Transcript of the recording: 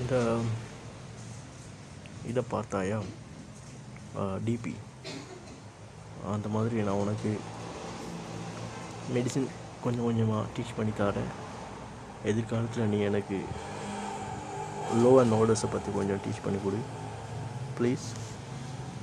இந்த இதை பார்த்தாயா? டிபி அந்த மாதிரி நான் உனக்கு மெடிசின் கொஞ்சம் கொஞ்சமாக டீச் பண்ணி தரேன். எதிர்காலத்தில் நீ எனக்கு லோ அண்ட் ஆர்டர்ஸை பற்றி கொஞ்சம் டீச் பண்ணி கொடு. ப்ளீஸ்